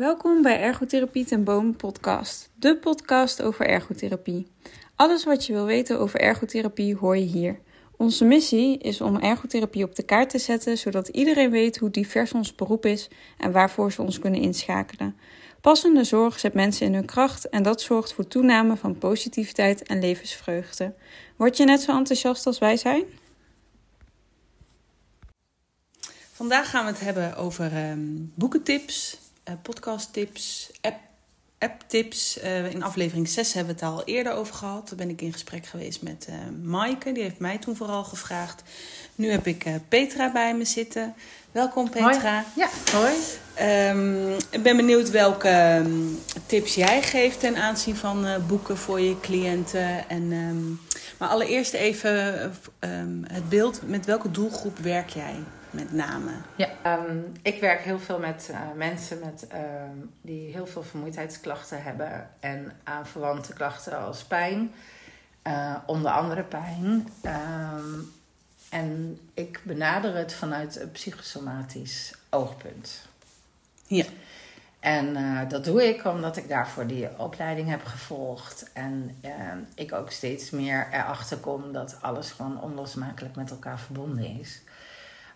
Welkom bij Ergotherapie ten Boom podcast, de podcast over ergotherapie. Alles wat je wil weten over ergotherapie hoor je hier. Onze missie is om ergotherapie op de kaart te zetten, zodat iedereen weet hoe divers ons beroep is en waarvoor ze ons kunnen inschakelen. Passende zorg zet mensen in hun kracht en dat zorgt voor toename van positiviteit en levensvreugde. Word je net zo enthousiast als wij zijn? Vandaag gaan we het hebben over um, boekentips, podcasttips, app, apptips. Uh, in aflevering 6 hebben we het al eerder over gehad. Toen ben ik in gesprek geweest met uh, Maaike. Die heeft mij toen vooral gevraagd. Nu heb ik Petra bij me zitten. Welkom Petra. Hoi. Ja, hoi. Um, ik ben benieuwd welke um, tips jij geeft ten aanzien van boeken voor je cliënten. En, um, maar allereerst even het beeld. Met welke doelgroep werk jij? Met name? Ja, um, ik werk heel veel met uh, mensen met, um, die heel veel vermoeidheidsklachten hebben en aanverwante klachten als pijn, uh, onder andere pijn. Um, en ik benader het vanuit een psychosomatisch oogpunt. Ja. En uh, dat doe ik omdat ik daarvoor die opleiding heb gevolgd. En uh, ik ook steeds meer erachter kom dat alles gewoon onlosmakelijk met elkaar verbonden is.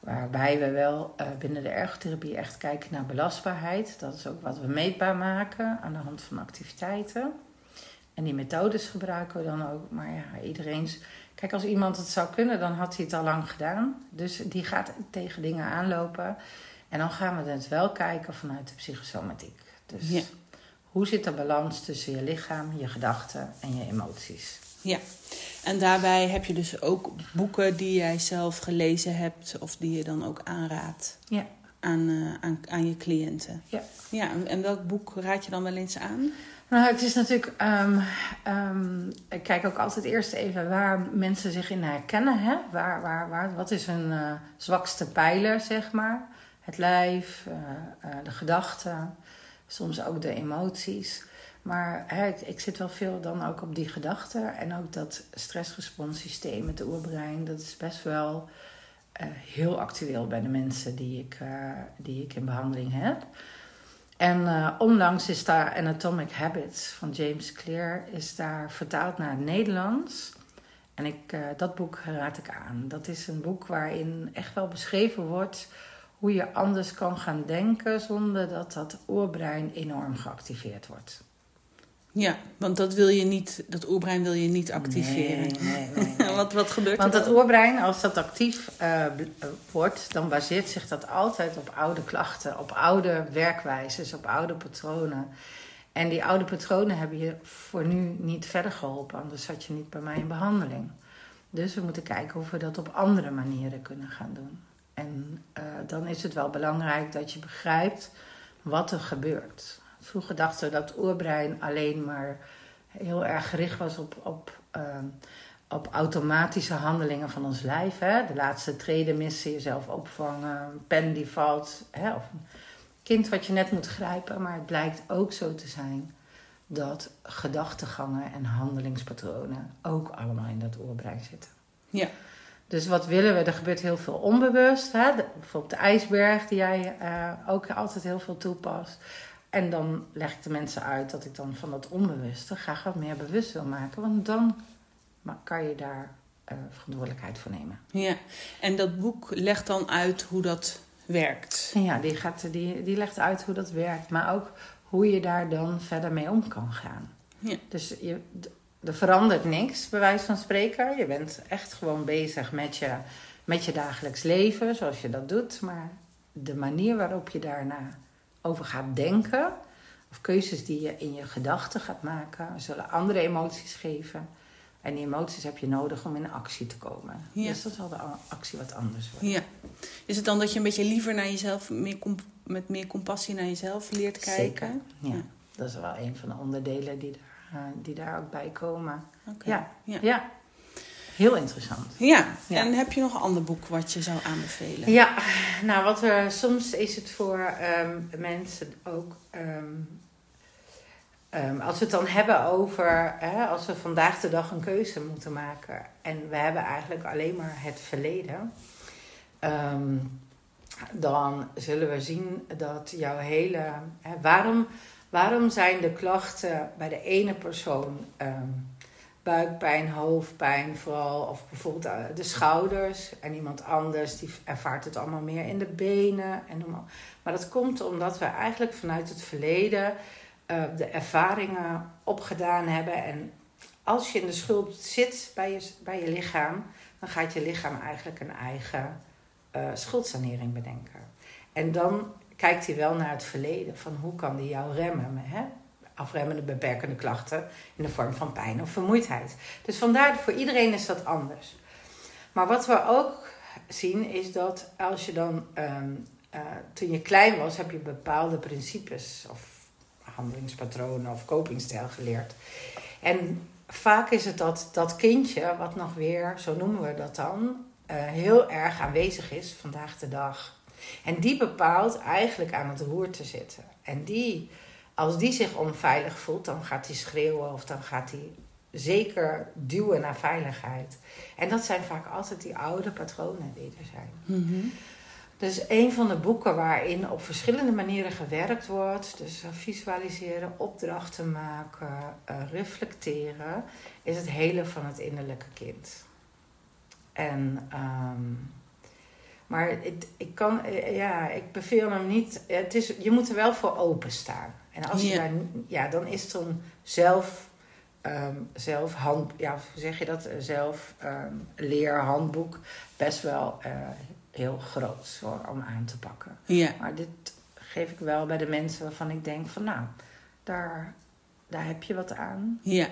Waarbij we wel uh, binnen de ergotherapie echt kijken naar belastbaarheid. Dat is ook wat we meetbaar maken aan de hand van activiteiten. En die methodes gebruiken we dan ook. Maar ja, iedereen's. Kijk, als iemand het zou kunnen, dan had hij het al lang gedaan. Dus die gaat tegen dingen aanlopen. En dan gaan we het wel kijken vanuit de psychosomatiek. Dus ja. hoe zit de balans tussen je lichaam, je gedachten en je emoties? Ja, en daarbij heb je dus ook boeken die jij zelf gelezen hebt of die je dan ook aanraadt ja. aan, uh, aan, aan je cliënten. Ja. ja. En welk boek raad je dan wel eens aan? Nou, het is natuurlijk. Um, um, ik kijk ook altijd eerst even waar mensen zich in herkennen. Hè? Waar, waar, waar, wat is hun uh, zwakste pijler, zeg maar? Het lijf, uh, de gedachten, soms ook de emoties. Maar hè, ik, zit wel veel dan ook op die gedachten. En ook dat stressresponssysteem, het oerbrein, dat is best wel uh, heel actueel bij de mensen die ik, uh, die ik in behandeling heb. En uh, onlangs is daar Anatomic Habits van James Clear is daar vertaald naar het Nederlands. En ik, dat boek raad ik aan. Dat is een boek waarin echt wel beschreven wordt hoe je anders kan gaan denken zonder dat dat oerbrein enorm geactiveerd wordt. Ja, want dat wil je niet, dat oerbrein wil je niet activeren. Nee, nee, wat, wat gebeurt er? Want dat oerbrein, als dat actief uh, wordt, dan baseert zich dat altijd op oude klachten, op oude werkwijzes, op oude patronen. En die oude patronen hebben je voor nu niet verder geholpen, anders zat je niet bij mij in behandeling. Dus we moeten kijken of we dat op andere manieren kunnen gaan doen. En uh, dan is het wel belangrijk dat je begrijpt wat er gebeurt. Vroeger dachten we dat het oerbrein alleen maar heel erg gericht was op, op, uh, op automatische handelingen van ons lijf. Hè? De laatste treden missen, jezelf opvangen, een pen die valt. Hè? Of een kind wat je net moet grijpen. Maar het blijkt ook zo te zijn dat gedachtegangen en handelingspatronen ook allemaal in dat oerbrein zitten. Ja. Dus wat willen we? Er gebeurt heel veel onbewust. Hè? Bijvoorbeeld de ijsberg, die jij uh, ook altijd heel veel toepast. En dan leg ik de mensen uit dat ik dan van dat onbewuste graag wat meer bewust wil maken. Want dan kan je daar uh, verantwoordelijkheid voor nemen. Ja, en dat boek legt dan uit hoe dat werkt. Ja, die, gaat, die, die legt uit hoe dat werkt. Maar ook hoe je daar dan verder mee om kan gaan. Ja. Dus je, er verandert niks, bij wijze van spreken. Je bent echt gewoon bezig met je, met je dagelijks leven, zoals je dat doet. Maar de manier waarop je daarna over gaat denken, of keuzes die je in je gedachten gaat maken, zullen andere emoties geven. En die emoties heb je nodig om in actie te komen. Ja. Dus dat zal de actie wat anders worden. Ja. Is het dan dat je een beetje liever naar jezelf, meer met meer compassie naar jezelf leert kijken? Zeker. Ja. Dat is wel een van de onderdelen die daar, uh, die daar ook bij komen. Okay. Ja. Ja. ja. Heel interessant. Ja. ja. en heb je nog een ander boek wat je zou aanbevelen? Ja, nou wat we soms is het voor um, mensen ook. Um, um, als we het dan hebben over. Hè, als we vandaag de dag een keuze moeten maken. En we hebben eigenlijk alleen maar het verleden. dan zullen we zien dat jouw hele. Hè, waarom, waarom zijn de klachten bij de ene persoon ehm, buikpijn, hoofdpijn vooral, of bijvoorbeeld eh, de schouders, en iemand anders die ervaart het allemaal meer in de benen. En maar. maar dat komt omdat we eigenlijk vanuit het verleden uh, de ervaringen opgedaan hebben. En als je in de schuld zit bij je, bij je lichaam, dan gaat je lichaam eigenlijk een eigen uh, schuldsanering bedenken. En dan kijkt hij wel naar het verleden. Van hoe kan die jou remmen? Hè? Afremmende beperkende klachten in de vorm van pijn of vermoeidheid. Dus vandaar, voor iedereen is dat anders. Maar wat we ook zien is dat als je dan, um, uh, toen je klein was, heb je bepaalde principes of handelingspatronen of copingstijl geleerd. En vaak is het dat dat kindje, wat nog weer, zo noemen we dat dan, uh, heel erg aanwezig is vandaag de dag. En die bepaalt eigenlijk aan het roer te zitten. En die, als die zich onveilig voelt, dan gaat hij schreeuwen of dan gaat hij zeker duwen naar veiligheid. En dat zijn vaak altijd die oude patronen die er zijn. Mm Dus een van de boeken waarin op verschillende manieren gewerkt wordt, dus visualiseren, opdrachten maken, uh, reflecteren, is het hele van het innerlijke kind. En, um, maar het, ik kan, eh, ja, ik beveel hem niet. Het is, je moet er wel voor openstaan. En als je daar, ja, dan is het zo'n zelf, um, zelf hand, ja, hoe zeg je dat? Zelf um, leerhandboek best wel uh, heel groot hoor, om aan te pakken. Ja. Maar dit geef ik wel bij de mensen waarvan ik denk van, nou, daar, daar heb je wat aan. Ja.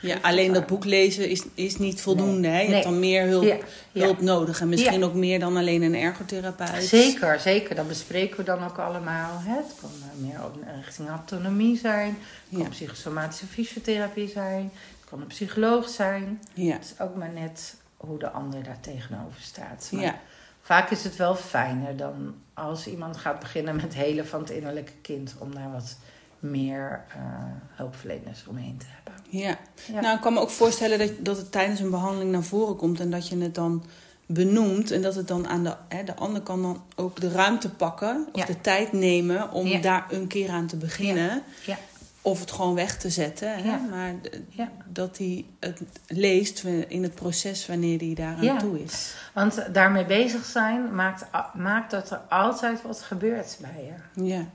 Ja, alleen dat boek lezen is, is niet voldoende. Nee. Hè? Je hebt dan meer hulp, ja. hulp nodig. En misschien ook meer dan alleen een ergotherapeut. Zeker, zeker. Dat bespreken we dan ook allemaal. Hè? Het kan meer op, richting autonomie zijn. Het kan psychosomatische fysiotherapie zijn. Het kan een psycholoog zijn. Het is ook maar net hoe de ander daar tegenover staat. Maar ja. Vaak is het wel fijner dan als iemand gaat beginnen met helen van het innerlijke kind. Om daar wat meer uh, hulpverleners omheen te hebben. Ja. ja. nou ik kan me ook voorstellen dat, dat het tijdens een behandeling naar voren komt en dat je het dan benoemt en dat het dan aan de, hè, de ander kan dan ook de ruimte pakken of ja. de tijd nemen om ja. daar een keer aan te beginnen. Of het gewoon weg te zetten. Hè? Maar dat hij het leest in het proces wanneer hij daaraan toe is. Want daarmee bezig zijn maakt, maakt dat er altijd wat gebeurt bij je. Ja.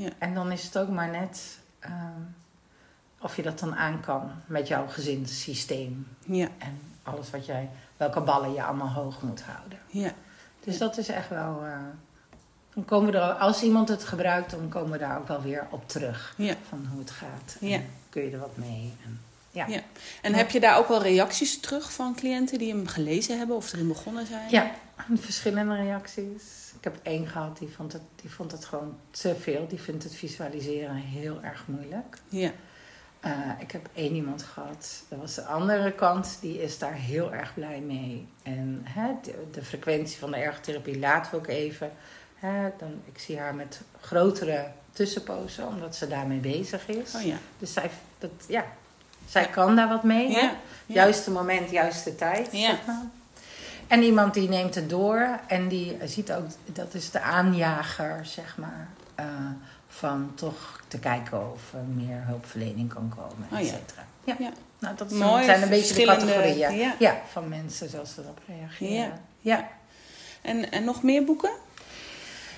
Ja. En dan is het ook maar net um, of je dat dan aan kan met jouw gezinssysteem. Ja. En alles wat jij, welke ballen je allemaal hoog moet houden. Ja. Dus dat is echt wel. Uh, dan komen we er, als iemand het gebruikt, dan komen we daar ook wel weer op terug. Ja. Van hoe het gaat. Ja. Kun je er wat mee. En, ja. ja. En heb je daar ook wel reacties terug van cliënten die hem gelezen hebben of erin begonnen zijn? Ja, verschillende reacties. Ik heb één gehad die vond, het, die vond het gewoon te veel. Die vindt het visualiseren heel erg moeilijk. Ja. Uh, ik heb één iemand gehad, dat was de andere kant, die is daar heel erg blij mee. En hè, de, de, frequentie van de ergotherapie laten we ook even. Hè, dan, ik zie haar met grotere tussenpozen, omdat ze daarmee bezig is. Oh ja. Dus zij, dat, ja, zij kan daar wat mee. Ja. Juiste moment, juiste tijd. Ja. Zeg maar. En iemand die neemt het door en die ziet ook, dat is de aanjager, zeg maar. Uh, van toch te kijken of er meer hulpverlening kan komen, et cetera. Oh, ja. ja. Nou, dat Mooi, zijn een beetje de categorieën ja. ja. van mensen zoals ze erop reageren. Ja. ja. En, en nog meer boeken?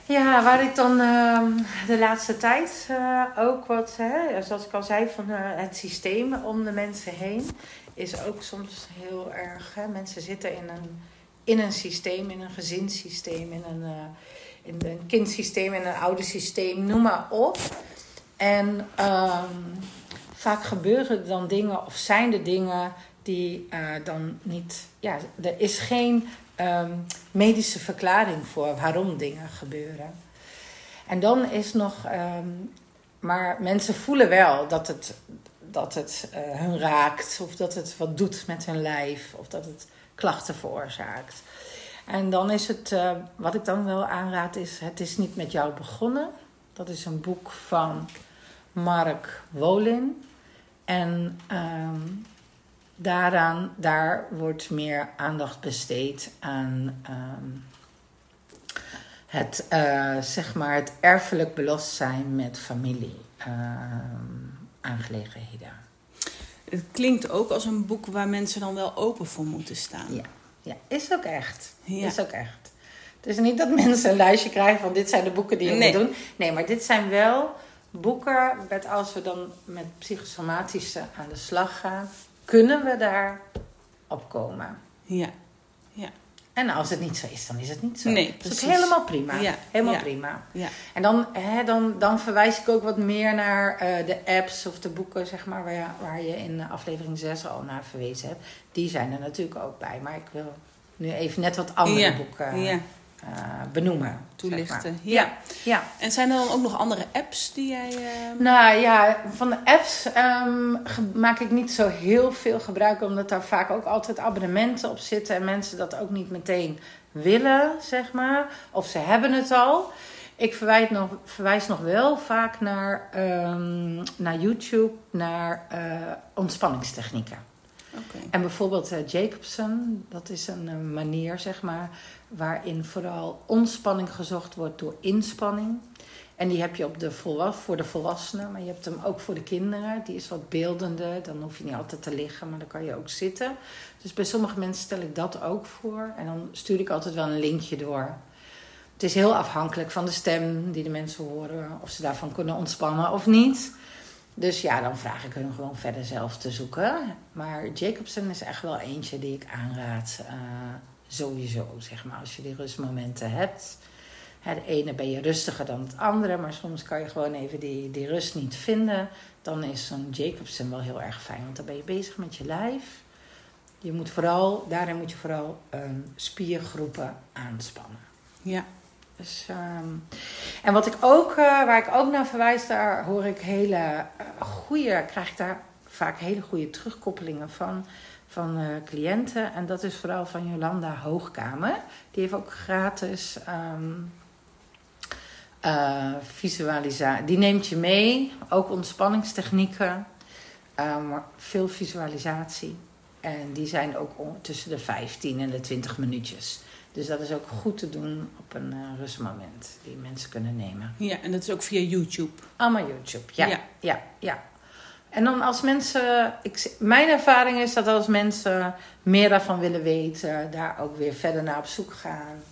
Ja, waar ik dan uh, de laatste tijd uh, ook wat, hè, zoals ik al zei, van uh, het systeem om de mensen heen, is ook soms heel erg. Hè, mensen zitten in een, in een systeem, in een gezinssysteem, in een, in een kindsysteem, in een oudersysteem, noem maar op. En um, vaak gebeuren dan dingen of zijn er dingen die dan niet. Ja, er is geen um, medische verklaring voor waarom dingen gebeuren. En dan is nog, um, maar mensen voelen wel dat het, dat het uh, hun raakt, of dat het wat doet met hun lijf, of dat het klachten veroorzaakt. En dan is het, uh, wat ik dan wel aanraad, is: Het is niet met jou begonnen. Dat is een boek van Mark Wolin. En um, daaraan, daar wordt meer aandacht besteed aan um, het, eh, zeg maar het erfelijk belast zijn met familie eh, aangelegenheden. Het klinkt ook als een boek waar mensen dan wel open voor moeten staan. Ja, ja is ook echt. Ja. Is ook echt. Het is niet dat mensen een lijstje krijgen van dit zijn de boeken die je Nee. moet doen. Nee, maar dit zijn wel boeken met als we dan met psychosomatische aan de slag gaan, kunnen we daar op komen. Ja. En als het niet zo is, dan is het niet zo. Nee, dat is precies. ook helemaal prima. Ja, Helemaal ja. prima. Ja. En dan, hè, dan, dan verwijs ik ook wat meer naar eh, de apps of de boeken, zeg maar, waar je, waar je in aflevering 6 al naar verwezen hebt. Die zijn er natuurlijk ook bij. Maar ik wil nu even net wat andere Ja, boeken ja. Eh, benoemen. Toelichten. zeg maar. Ja. ja. En zijn er dan ook nog andere apps die jij... eh, Nou ja, van de apps ehm, maak ik niet zo heel veel gebruik, omdat daar vaak ook altijd abonnementen op zitten en mensen dat ook niet meteen willen, zeg maar. Of ze hebben het al. Ik verwijs nog, verwijs nog wel vaak naar, ehm, naar YouTube, naar eh, ontspanningstechnieken. Oké. En bijvoorbeeld eh, Jacobson, dat is een manier, zeg maar, waarin vooral ontspanning gezocht wordt door inspanning. En die heb je op de voor de volwassenen, maar je hebt hem ook voor de kinderen. Die is wat beeldender, dan hoef je niet altijd te liggen, maar dan kan je ook zitten. Dus bij sommige mensen stel ik dat ook voor. En dan stuur ik altijd wel een linkje door. Het is heel afhankelijk van de stem die de mensen horen, of ze daarvan kunnen ontspannen of niet. Dus ja, dan vraag ik hun gewoon verder zelf te zoeken. Maar Jacobson is echt wel eentje die ik aanraad. eh, sowieso, zeg maar, als je die rustmomenten hebt. Hè, de ene ben je rustiger dan het andere, maar soms kan je gewoon even die, die rust niet vinden. Dan is zo'n Jacobson wel heel erg fijn, want dan ben je bezig met je lijf. Je moet vooral, daarin moet je vooral ehm, spiergroepen aanspannen. Ja. Dus, ehm, en wat ik ook, eh, waar ik ook naar verwijs, daar hoor ik hele eh, goede, krijg ik daar vaak hele goede terugkoppelingen van, van eh, cliënten. En dat is vooral van Jolanda Hoogkamer. Die heeft ook gratis ehm eh, visualisatie. Die neemt je mee, ook ontspanningstechnieken, maar veel visualisatie. En die zijn ook tussen de 15 en de 20 minuutjes. Dus dat is ook goed te doen op een eh, rustmoment die mensen kunnen nemen. ja, en dat is ook via YouTube. Allemaal YouTube, ja. Ja. Ja, ja. En dan als mensen, ik, mijn ervaring is dat als mensen meer daarvan willen weten, daar ook weer verder naar op zoek gaan.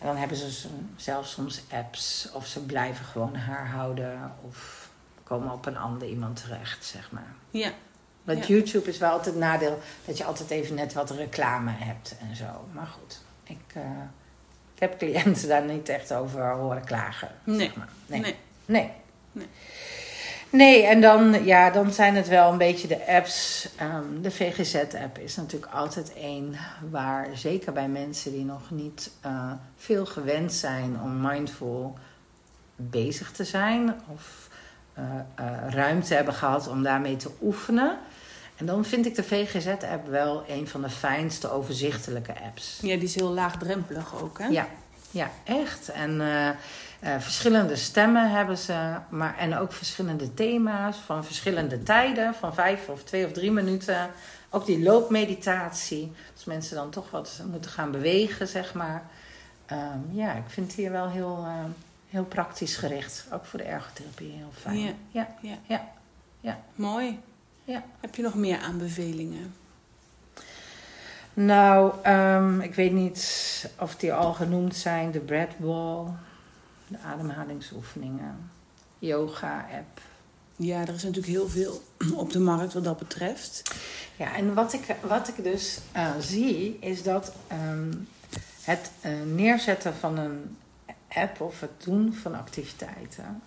En dan hebben ze zelfs soms apps of ze blijven gewoon haar houden of komen op een ander iemand terecht, zeg maar. Ja. Want Ja. YouTube is wel altijd het nadeel dat je altijd even net wat reclame hebt en zo. Maar goed, ik, eh, ik heb cliënten daar niet echt over horen klagen. Nee. Zeg maar. nee. Nee. Nee. Nee. Nee, en dan, ja, dan zijn het wel een beetje de apps. Ehm, de VGZ-app is natuurlijk altijd één waar, zeker bij mensen die nog niet eh, veel gewend zijn om mindful bezig te zijn of eh, eh, ruimte hebben gehad om daarmee te oefenen. En dan vind ik de VGZ-app wel een van de fijnste overzichtelijke apps. Ja, die is heel laagdrempelig ook, hè? Ja, ja, echt. En eh, eh, verschillende stemmen hebben ze, maar, en ook verschillende thema's van verschillende tijden, van vijf of twee of drie minuten. Ook die loopmeditatie, als mensen dan toch wat moeten gaan bewegen, zeg maar. Ehm, ja, ik vind het hier wel heel, eh, heel praktisch gericht. Ook voor de ergotherapie heel fijn. Ja. ja, Ja. ja. ja. Mooi. Ja. Heb je nog meer aanbevelingen? Nou, ehm, ik weet niet of die al genoemd zijn. De breathball, de ademhalingsoefeningen, yoga-app. Ja, er is natuurlijk heel veel op de markt wat dat betreft. Ja, en wat ik, wat ik dus eh, zie, is dat ehm, het eh, neerzetten van een app of het doen van activiteiten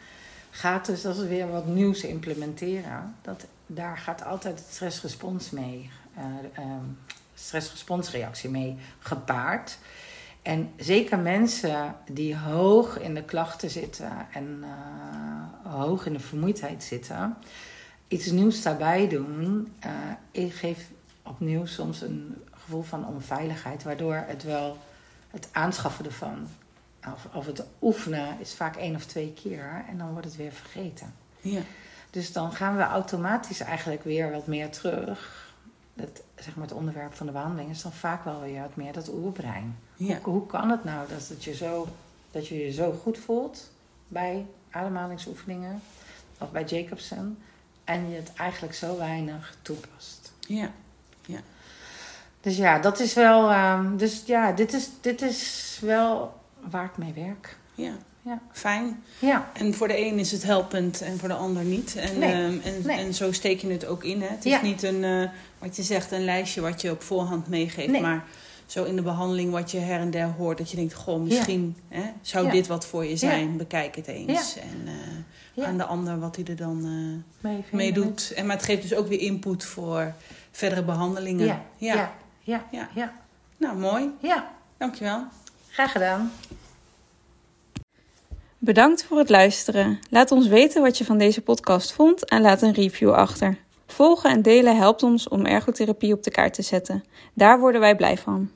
gaat dus, dat is weer wat nieuws implementeren. Dat, daar gaat altijd het stressrespons mee, ehm, stressresponsreactie mee gepaard. En zeker mensen die hoog in de klachten zitten en eh, hoog in de vermoeidheid zitten, iets nieuws daarbij doen, eh ik geef opnieuw soms een gevoel van onveiligheid, waardoor het wel het aanschaffen ervan, of, of het oefenen, is vaak één of twee keer en dan wordt het weer vergeten. Ja. Dus dan gaan we automatisch eigenlijk weer wat meer terug. Het, zeg maar het onderwerp van de behandeling is dan vaak wel weer wat meer dat oerbrein. Ja. Hoe, hoe kan het nou dat het je zo dat je je zo goed voelt bij ademhalingsoefeningen of bij Jacobson en je het eigenlijk zo weinig toepast. Ja. Dus ja, dat is wel. ehm, dus ja, dit is, dit is wel waar ik mee werk. Ja. Ja. Fijn. Ja, En voor de een is het helpend en voor de ander niet. En, Nee. ehm, en, Nee. en zo steek je het ook in. Hè? Het is Ja. niet een, eh, wat je zegt, een lijstje wat je op voorhand meegeeft. Nee. Maar zo in de behandeling wat je her en der hoort. Dat je denkt, goh, misschien hè, zou Ja. dit wat voor je zijn. Bekijk het eens. En eh, aan de ander wat hij er dan eh, mee, mee doet. En, maar het geeft dus ook weer input voor verdere behandelingen. Ja, ja, Ja. ja. Nou, mooi. ja. Dankjewel. Graag gedaan. Bedankt voor het luisteren. Laat ons weten wat je van deze podcast vond en laat een review achter. Volgen en delen helpt ons om ergotherapie op de kaart te zetten. Daar worden wij blij van.